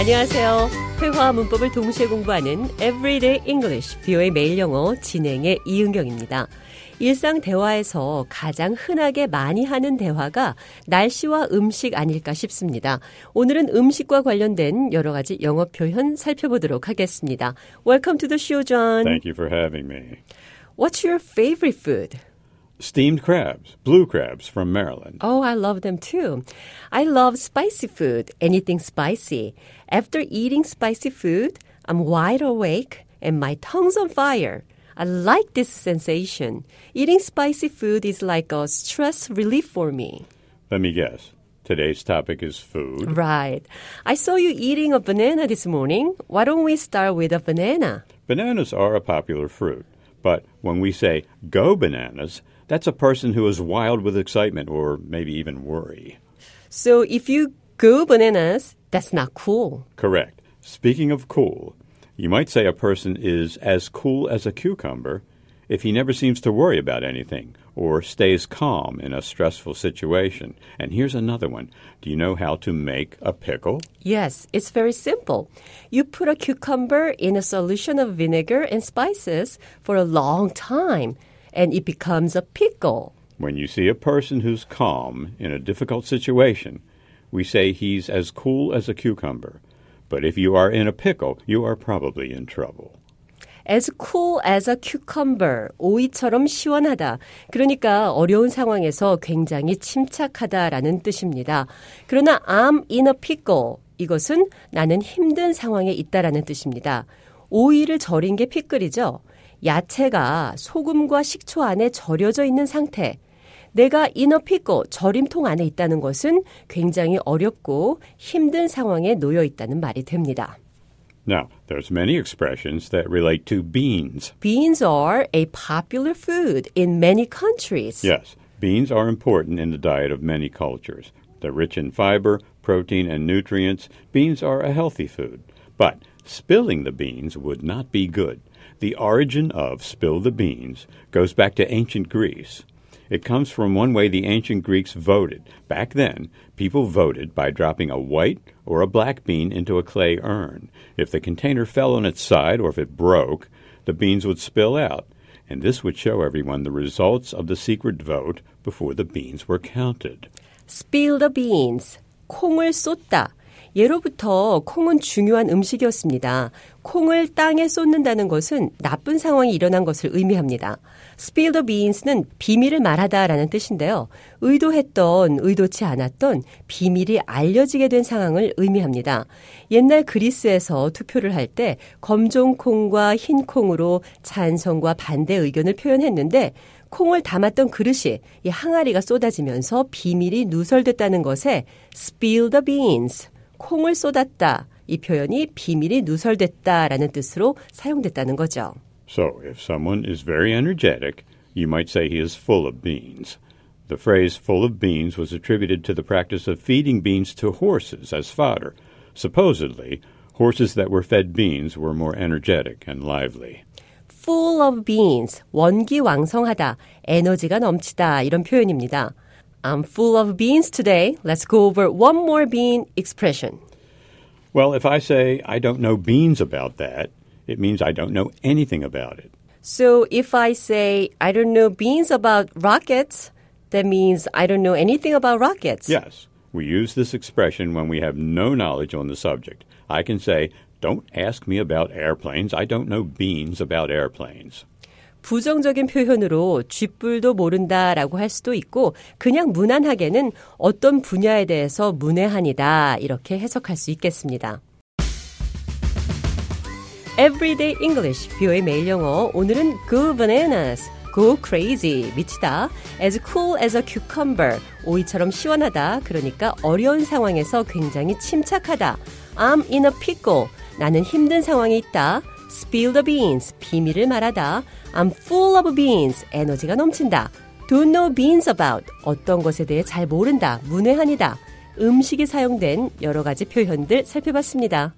안녕하세요. 회화와 문법을 동시에 공부하는 Everyday English, 뷰의 매일 영어 진행의 이은경입니다. 일상 대화에서 가장 흔하게 많이 하는 대화가 날씨와 음식 아닐까 싶습니다. 오늘은 음식과 관련된 여러 가지 영어 표현 살펴보도록 하겠습니다. Welcome to the show, John. Thank you for having me. What's your favorite food? Steamed crabs, blue crabs from Maryland. Oh, I love them too. I love spicy food, anything spicy. After eating spicy food, I'm wide awake and my tongue's on fire. I like this sensation. Eating spicy food is like a stress relief for me. Let me guess. Today's topic is food. Right. I saw you eating a banana this morning. Why don't we start with a banana? Bananas are a popular fruit, but when we say go bananas, that's a person who is wild with excitement or maybe even worry. So if you go bananas, that's not cool. Correct. Speaking of cool, you might say a person is as cool as a cucumber if he never seems to worry about anything or stays calm in a stressful situation. And here's another one. Do you know how to make a pickle? Yes, it's very simple. You put a cucumber in a solution of vinegar and spices for a long time, and it becomes a pickle. When you see a person who's calm in a difficult situation, we say he's as cool as a cucumber. But if you are in a pickle, you are probably in trouble. As cool as a cucumber, 오이처럼 시원하다. 그러니까 어려운 상황에서 굉장히 침착하다라는 뜻입니다. 그러나 I'm in a pickle. 이것은 나는 힘든 상황에 있다라는 뜻입니다. 오이를 절인 게 피클이죠. 야채가 소금과 식초 안에 절여져 있는 상태. 내가 이너 피고 절임통 안에 있다는 것은 굉장히 어렵고 힘든 상황에 놓여 있다는 말이 됩니다. Now, there's many expressions that relate to beans. Beans are a popular food in many countries. Yes, beans are important in the diet of many cultures. They're rich in fiber, protein, and nutrients. Beans are a healthy food. But spilling the beans would not be good. The origin of spill the beans goes back to ancient Greece. It comes from one way the ancient Greeks voted. Back then, people voted by dropping a white or a black bean into a clay urn. If the container fell on its side or if it broke, the beans would spill out, and this would show everyone the results of the secret vote before the beans were counted. Spill the beans. 콩을 쏟다. 예로부터 콩은 중요한 음식이었습니다. 콩을 땅에 쏟는다는 것은 나쁜 상황이 일어난 것을 의미합니다. spill the beans는 비밀을 말하다라는 뜻인데요. 의도했던, 의도치 않았던 비밀이 알려지게 된 상황을 의미합니다. 옛날 그리스에서 투표를 할 때 검정 콩과 흰 콩으로 찬성과 반대 의견을 표현했는데 콩을 담았던 그릇이 이 항아리가 쏟아지면서 비밀이 누설됐다는 것에 spill the beans 콩을 쏟았다. 이 표현이 비밀이 누설됐다라는 뜻으로 사용됐다는 거죠. So, if someone is very energetic, you might say he is full of beans. The phrase full of beans was attributed to the practice of feeding beans to horses as fodder. Supposedly, horses that were fed beans were more energetic and lively. full of beans, 원기왕성하다, 에너지가 넘치다 이런 표현입니다. I'm full of beans today. Let's go over one more bean expression. Well, if I say I don't know beans about that, it means I don't know anything about it. So if I say I don't know beans about rockets, that means I don't know anything about rockets. Yes, we use this expression when we have no knowledge on the subject. I can say, Don't ask me about airplanes. I don't know beans about airplanes. 부정적인 표현으로 쥐뿔도 모른다라고 할 수도 있고 그냥 무난하게는 어떤 분야에 대해서 문외한이다 이렇게 해석할 수 있겠습니다. Everyday English, 뷰의 매일 영어. 오늘은 Go Bananas, Go Crazy, 미치다. As cool as a cucumber, 오이처럼 시원하다. 그러니까 어려운 상황에서 굉장히 침착하다. I'm in a pickle, 나는 힘든 상황에 있다. Spill the beans, 비밀을 말하다. I'm full of beans, 에너지가 넘친다. Don't know beans about, 어떤 것에 대해 잘 모른다. 문외한이다. 음식이 사용된 여러 가지 표현들 살펴봤습니다.